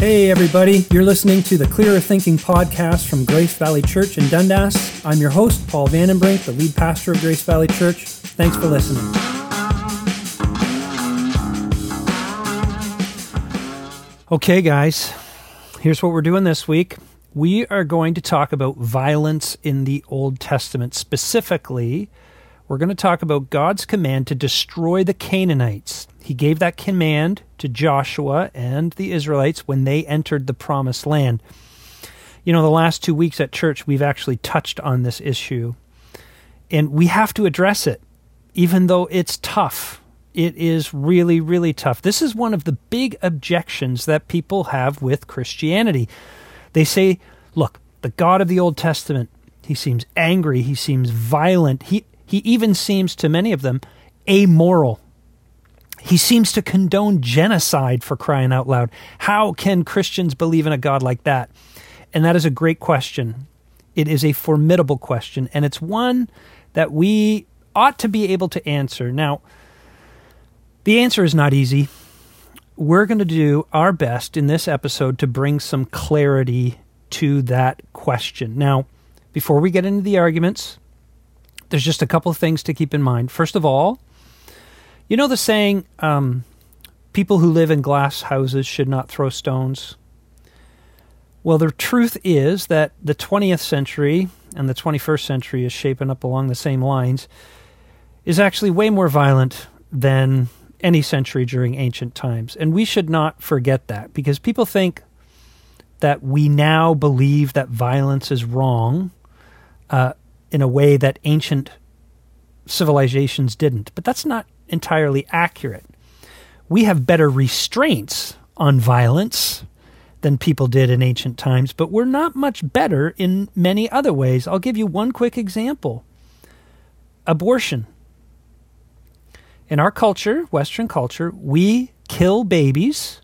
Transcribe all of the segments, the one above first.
Hey, everybody. You're listening to the Clearer Thinking podcast from Grace Valley Church in Dundas. I'm your host, Paul Vandenbrink, the lead pastor of Grace Valley Church. Thanks for listening. Okay, guys, here's what we're doing this week. We are going to talk about violence in the Old Testament. Specifically, we're going to talk about God's command to destroy the Canaanites. He gave that command to Joshua and the Israelites when they entered the promised land. You know, the last two weeks at church, we've actually touched on this issue, and we have to address it, even though it's tough. It is really, really tough. This is one of the big objections that people have with Christianity. They say, look, the God of the Old Testament, he seems angry, he seems violent, he, he even seems to many of them amoral. He seems to condone genocide for crying out loud. How can Christians believe in a God like that? And that is a great question. It is a formidable question, and it's one that we ought to be able to answer. Now, the answer is not easy. We're going to do our best in this episode to bring some clarity to that question. Now, before we get into the arguments, there's just a couple of things to keep in mind. First of all, you know the saying, um, people who live in glass houses should not throw stones? Well, the truth is that the 20th century and the 21st century is shaping up along the same lines, is actually way more violent than any century during ancient times. And we should not forget that because people think that we now believe that violence is wrong uh, in a way that ancient civilizations didn't. But that's not entirely accurate. We have better restraints on violence than people did in ancient times, but we're not much better in many other ways. I'll give you one quick example abortion. In our culture, Western culture, we kill babies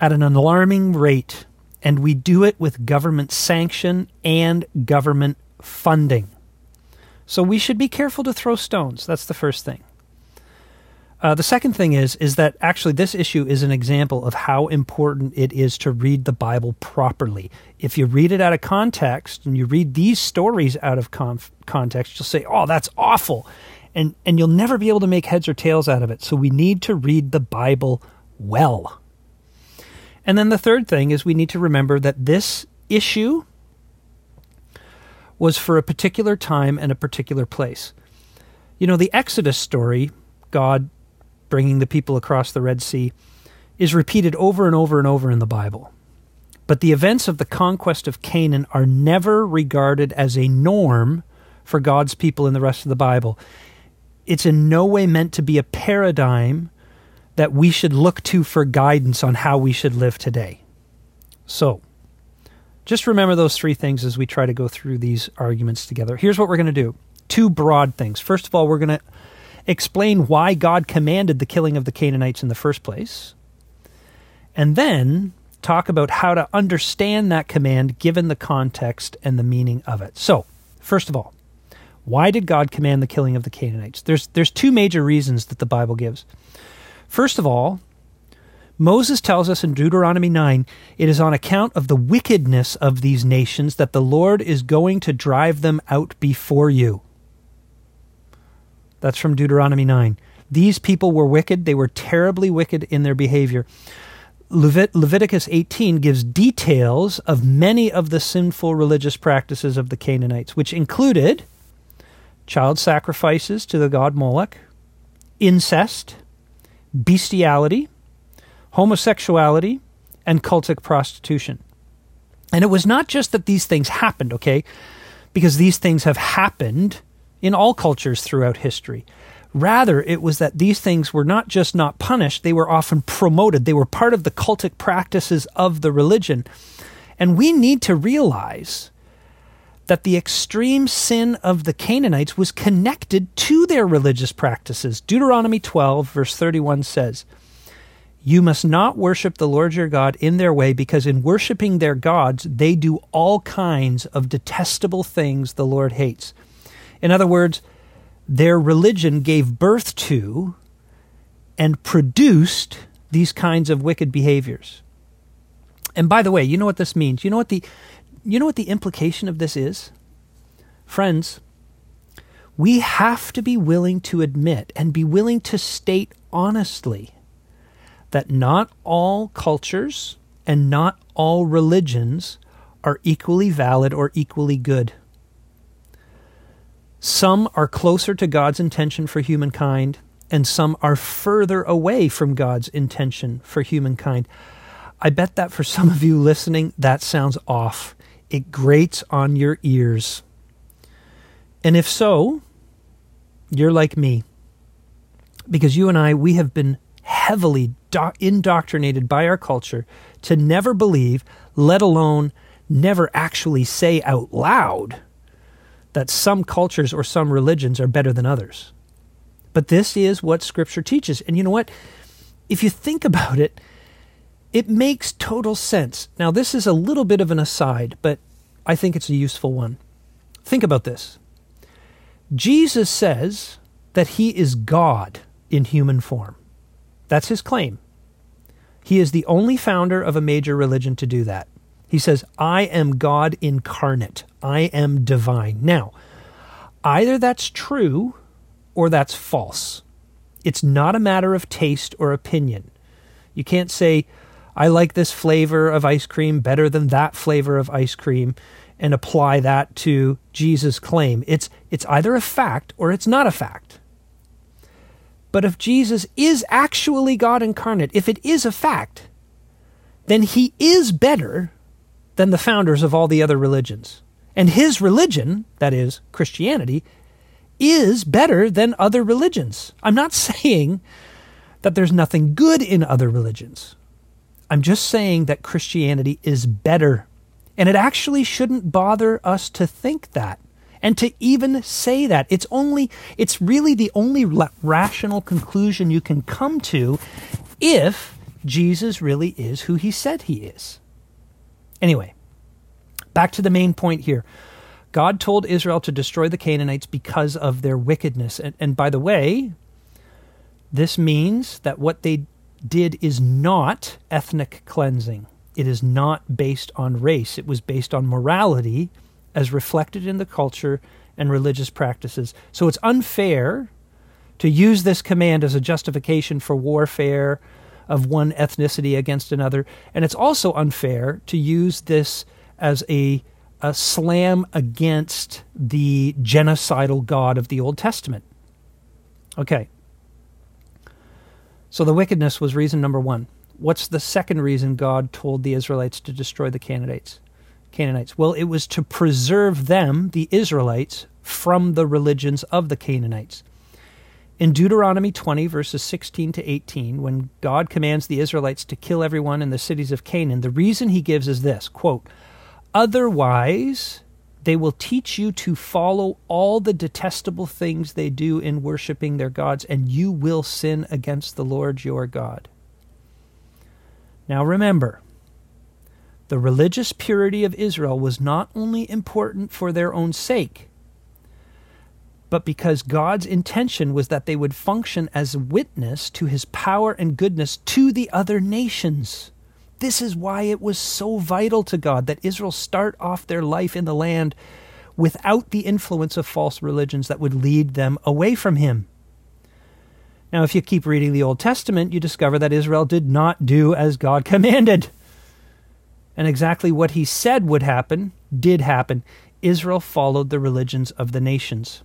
at an alarming rate, and we do it with government sanction and government funding. So we should be careful to throw stones. That's the first thing. Uh, the second thing is is that actually this issue is an example of how important it is to read the Bible properly. If you read it out of context and you read these stories out of conf- context, you'll say, "Oh, that's awful," and and you'll never be able to make heads or tails out of it. So we need to read the Bible well. And then the third thing is we need to remember that this issue was for a particular time and a particular place. You know, the Exodus story, God bringing the people across the Red Sea, is repeated over and over and over in the Bible. But the events of the conquest of Canaan are never regarded as a norm for God's people in the rest of the Bible. It's in no way meant to be a paradigm that we should look to for guidance on how we should live today. So, just remember those three things as we try to go through these arguments together. Here's what we're going to do two broad things. First of all, we're going to explain why God commanded the killing of the Canaanites in the first place, and then talk about how to understand that command given the context and the meaning of it. So, first of all, why did God command the killing of the Canaanites? There's there's two major reasons that the Bible gives. First of all, Moses tells us in Deuteronomy 9 it is on account of the wickedness of these nations that the Lord is going to drive them out before you. That's from Deuteronomy 9. These people were wicked. They were terribly wicked in their behavior. Levit- Leviticus 18 gives details of many of the sinful religious practices of the Canaanites, which included child sacrifices to the god Moloch, incest, bestiality, homosexuality, and cultic prostitution. And it was not just that these things happened, okay? Because these things have happened in all cultures throughout history. Rather, it was that these things were not just not punished, they were often promoted. They were part of the cultic practices of the religion. And we need to realize that the extreme sin of the Canaanites was connected to their religious practices. Deuteronomy 12, verse 31 says, You must not worship the Lord your God in their way, because in worshiping their gods, they do all kinds of detestable things the Lord hates. In other words, their religion gave birth to and produced these kinds of wicked behaviors. And by the way, you know what this means? You know what the you know what the implication of this is? Friends, we have to be willing to admit and be willing to state honestly that not all cultures and not all religions are equally valid or equally good. Some are closer to God's intention for humankind, and some are further away from God's intention for humankind. I bet that for some of you listening, that sounds off. It grates on your ears. And if so, you're like me. Because you and I, we have been heavily do- indoctrinated by our culture to never believe, let alone never actually say out loud, that some cultures or some religions are better than others. But this is what Scripture teaches. And you know what? If you think about it, it makes total sense. Now, this is a little bit of an aside, but I think it's a useful one. Think about this Jesus says that he is God in human form. That's his claim. He is the only founder of a major religion to do that. He says, I am God incarnate. I am divine. Now, either that's true or that's false. It's not a matter of taste or opinion. You can't say, I like this flavor of ice cream better than that flavor of ice cream and apply that to Jesus' claim. It's, it's either a fact or it's not a fact. But if Jesus is actually God incarnate, if it is a fact, then he is better than the founders of all the other religions. And his religion, that is, Christianity, is better than other religions. I'm not saying that there's nothing good in other religions. I'm just saying that Christianity is better. And it actually shouldn't bother us to think that and to even say that. It's only it's really the only rational conclusion you can come to if Jesus really is who he said he is. Anyway, back to the main point here. God told Israel to destroy the Canaanites because of their wickedness. And, and by the way, this means that what they did is not ethnic cleansing. It is not based on race. It was based on morality as reflected in the culture and religious practices. So it's unfair to use this command as a justification for warfare of one ethnicity against another. And it's also unfair to use this as a, a slam against the genocidal God of the Old Testament. Okay. So the wickedness was reason number one. What's the second reason God told the Israelites to destroy the Canaanites? Canaanites. Well, it was to preserve them, the Israelites, from the religions of the Canaanites. In Deuteronomy 20, verses 16 to 18, when God commands the Israelites to kill everyone in the cities of Canaan, the reason he gives is this quote, Otherwise, they will teach you to follow all the detestable things they do in worshiping their gods, and you will sin against the Lord your God. Now remember, the religious purity of Israel was not only important for their own sake, but because God's intention was that they would function as witness to his power and goodness to the other nations. This is why it was so vital to God that Israel start off their life in the land without the influence of false religions that would lead them away from him. Now, if you keep reading the Old Testament, you discover that Israel did not do as God commanded. And exactly what he said would happen did happen. Israel followed the religions of the nations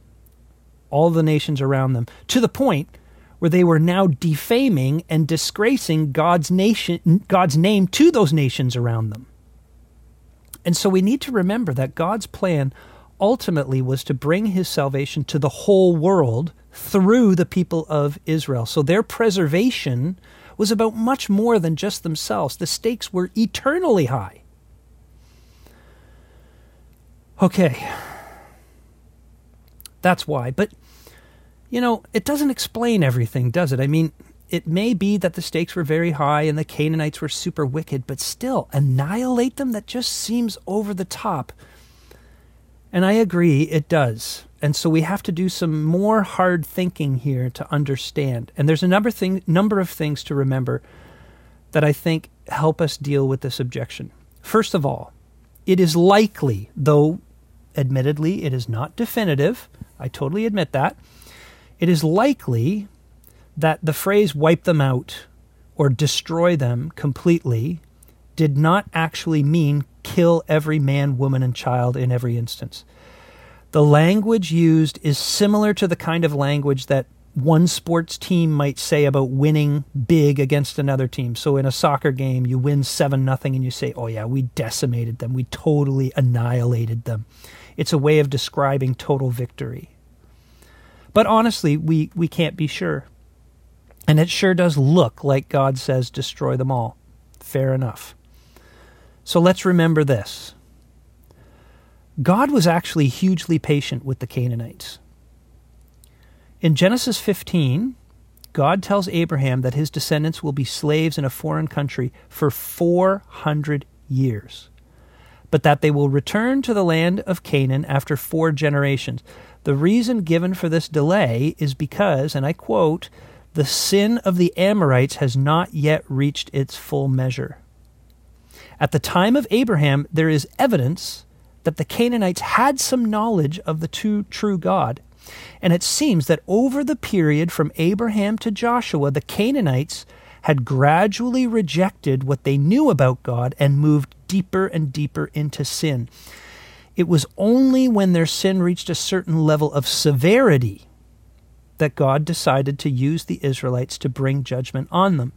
all the nations around them, to the point where they were now defaming and disgracing God's nation God's name to those nations around them. And so we need to remember that God's plan ultimately was to bring his salvation to the whole world through the people of Israel. So their preservation was about much more than just themselves. The stakes were eternally high. Okay, that's why. But, you know, it doesn't explain everything, does it? I mean, it may be that the stakes were very high and the Canaanites were super wicked, but still, annihilate them? That just seems over the top. And I agree, it does. And so we have to do some more hard thinking here to understand. And there's a number thing number of things to remember that I think help us deal with this objection. First of all, it is likely, though admittedly it is not definitive, I totally admit that, it is likely that the phrase wipe them out or destroy them completely did not actually mean kill every man, woman, and child in every instance. The language used is similar to the kind of language that one sports team might say about winning big against another team. So in a soccer game, you win 7 nothing and you say, "Oh yeah, we decimated them. We totally annihilated them." It's a way of describing total victory. But honestly, we we can't be sure. And it sure does look like God says destroy them all. Fair enough. So let's remember this. God was actually hugely patient with the Canaanites. In Genesis 15, God tells Abraham that his descendants will be slaves in a foreign country for 400 years, but that they will return to the land of Canaan after four generations. The reason given for this delay is because, and I quote, the sin of the Amorites has not yet reached its full measure. At the time of Abraham, there is evidence that the Canaanites had some knowledge of the true, true God and it seems that over the period from Abraham to Joshua, the Canaanites had gradually rejected what they knew about God and moved deeper and deeper into sin. It was only when their sin reached a certain level of severity that God decided to use the Israelites to bring judgment on them.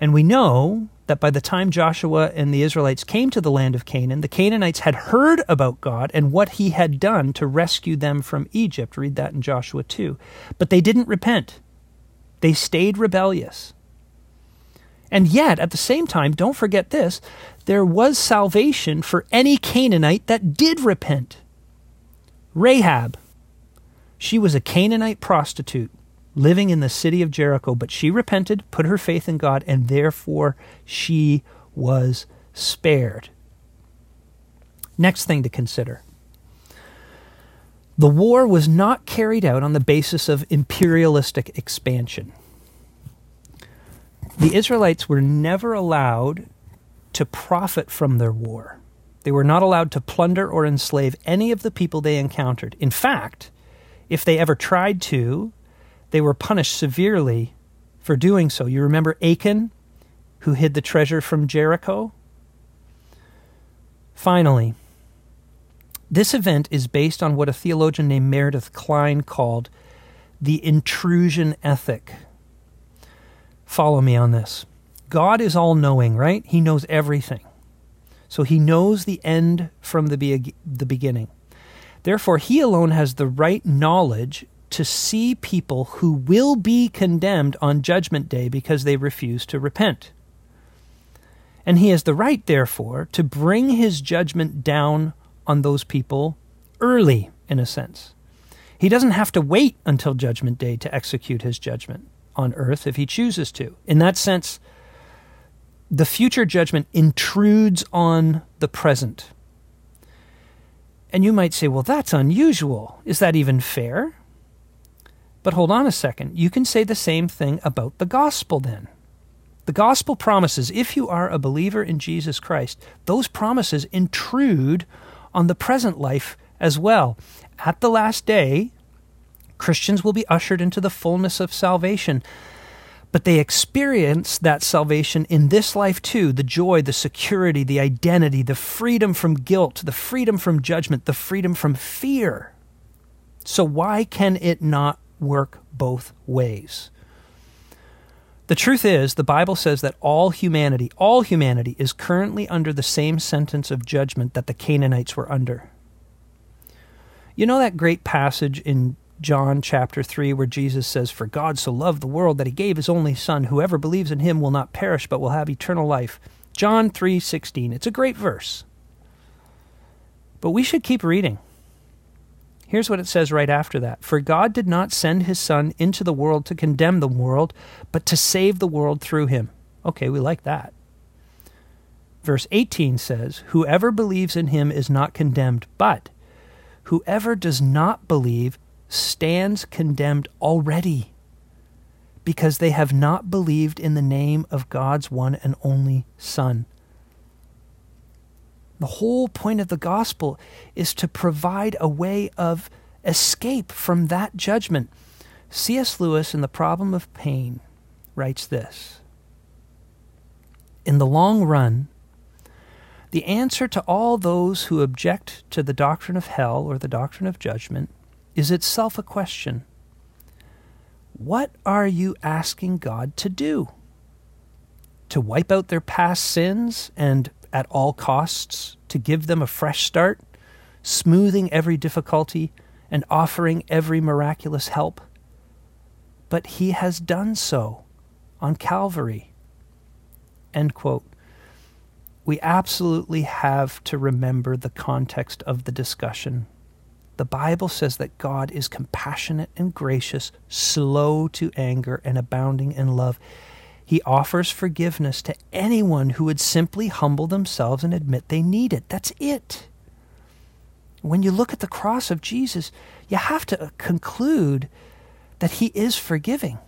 And we know that by the time Joshua and the Israelites came to the land of Canaan, the Canaanites had heard about God and what he had done to rescue them from Egypt. Read that in Joshua 2. But they didn't repent, they stayed rebellious. And yet, at the same time, don't forget this there was salvation for any Canaanite that did repent. Rahab, she was a Canaanite prostitute living in the city of Jericho, but she repented, put her faith in God, and therefore she was spared. Next thing to consider the war was not carried out on the basis of imperialistic expansion. The Israelites were never allowed to profit from their war. They were not allowed to plunder or enslave any of the people they encountered. In fact, if they ever tried to, they were punished severely for doing so. You remember Achan, who hid the treasure from Jericho? Finally, this event is based on what a theologian named Meredith Kline called the intrusion ethic. Follow me on this. God is all knowing, right? He knows everything. So he knows the end from the, be- the beginning. Therefore, he alone has the right knowledge to see people who will be condemned on Judgment Day because they refuse to repent. And he has the right, therefore, to bring his judgment down on those people early, in a sense. He doesn't have to wait until Judgment Day to execute his judgment on earth if he chooses to. In that sense, the future judgment intrudes on the present. And you might say, well, that's unusual. Is that even fair? But hold on a second. You can say the same thing about the gospel then. The gospel promises, if you are a believer in Jesus Christ, those promises intrude on the present life as well. At the last day, Christians will be ushered into the fullness of salvation. But they experience that salvation in this life too the joy, the security, the identity, the freedom from guilt, the freedom from judgment, the freedom from fear. So, why can it not work both ways. The truth is, the Bible says that all humanity, all humanity, is currently under the same sentence of judgment that the Canaanites were under. You know that great passage in John chapter 3 where Jesus says, For God so loved the world that he gave his only Son. Whoever believes in him will not perish but will have eternal life. John 3:16. It's a great verse. But we should keep reading. Here's what it says right after that For God did not send his Son into the world to condemn the world, but to save the world through him. Okay, we like that. Verse 18 says, Whoever believes in him is not condemned, but whoever does not believe stands condemned already, because they have not believed in the name of God's one and only Son. The whole point of the gospel is to provide a way of escape from that judgment. C.S. Lewis, in The Problem of Pain, writes this In the long run, the answer to all those who object to the doctrine of hell or the doctrine of judgment is itself a question What are you asking God to do? To wipe out their past sins and at all costs, to give them a fresh start, smoothing every difficulty and offering every miraculous help? But he has done so on Calvary. End quote we absolutely have to remember the context of the discussion. The Bible says that God is compassionate and gracious, slow to anger, and abounding in love. He offers forgiveness to anyone who would simply humble themselves and admit they need it. That's it. When you look at the cross of Jesus, you have to conclude that he is forgiving.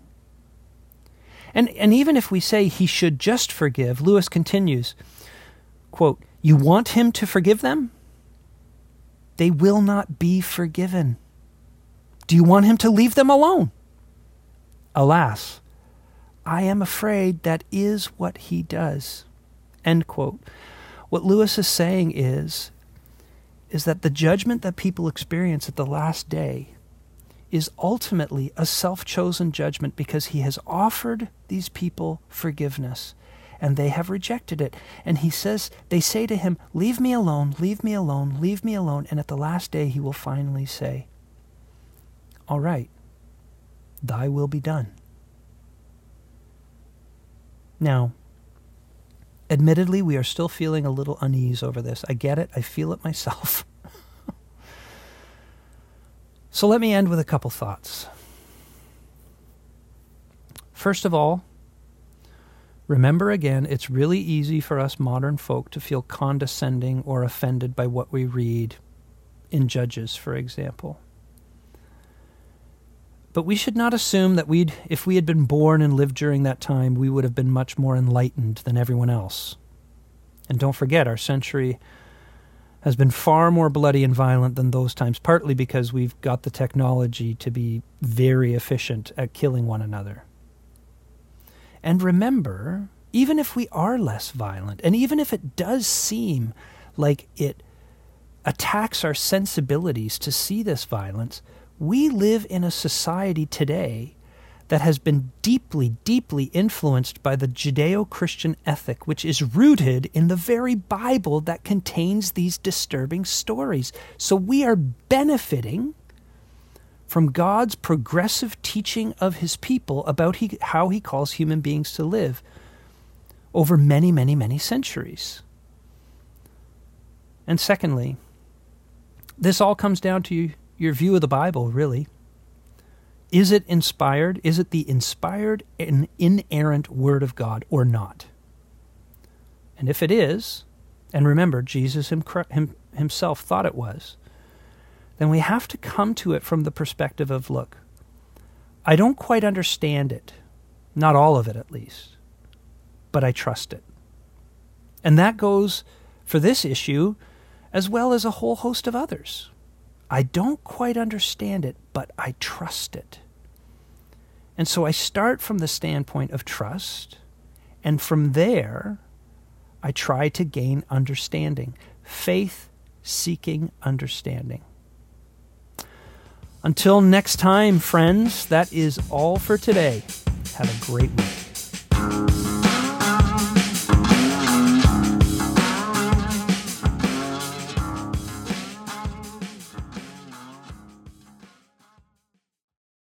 And, and even if we say he should just forgive, Lewis continues, Quote, You want him to forgive them? They will not be forgiven. Do you want him to leave them alone? Alas, I am afraid that is what he does. End quote. What Lewis is saying is, is that the judgment that people experience at the last day is ultimately a self chosen judgment because he has offered these people forgiveness and they have rejected it. And he says, they say to him, Leave me alone, leave me alone, leave me alone. And at the last day, he will finally say, All right, thy will be done. Now, admittedly, we are still feeling a little unease over this. I get it, I feel it myself. so let me end with a couple thoughts. First of all, Remember again, it's really easy for us modern folk to feel condescending or offended by what we read in Judges, for example. But we should not assume that we'd, if we had been born and lived during that time, we would have been much more enlightened than everyone else. And don't forget, our century has been far more bloody and violent than those times, partly because we've got the technology to be very efficient at killing one another. And remember, even if we are less violent, and even if it does seem like it attacks our sensibilities to see this violence, we live in a society today that has been deeply, deeply influenced by the Judeo Christian ethic, which is rooted in the very Bible that contains these disturbing stories. So we are benefiting from God's progressive teaching of his people about he, how he calls human beings to live over many, many, many centuries. And secondly, this all comes down to your view of the Bible, really. Is it inspired? Is it the inspired and inerrant Word of God or not? And if it is, and remember, Jesus himself thought it was, then we have to come to it from the perspective of look, I don't quite understand it, not all of it at least, but I trust it. And that goes for this issue as well as a whole host of others. I don't quite understand it, but I trust it. And so I start from the standpoint of trust, and from there, I try to gain understanding. Faith seeking understanding. Until next time, friends, that is all for today. Have a great week.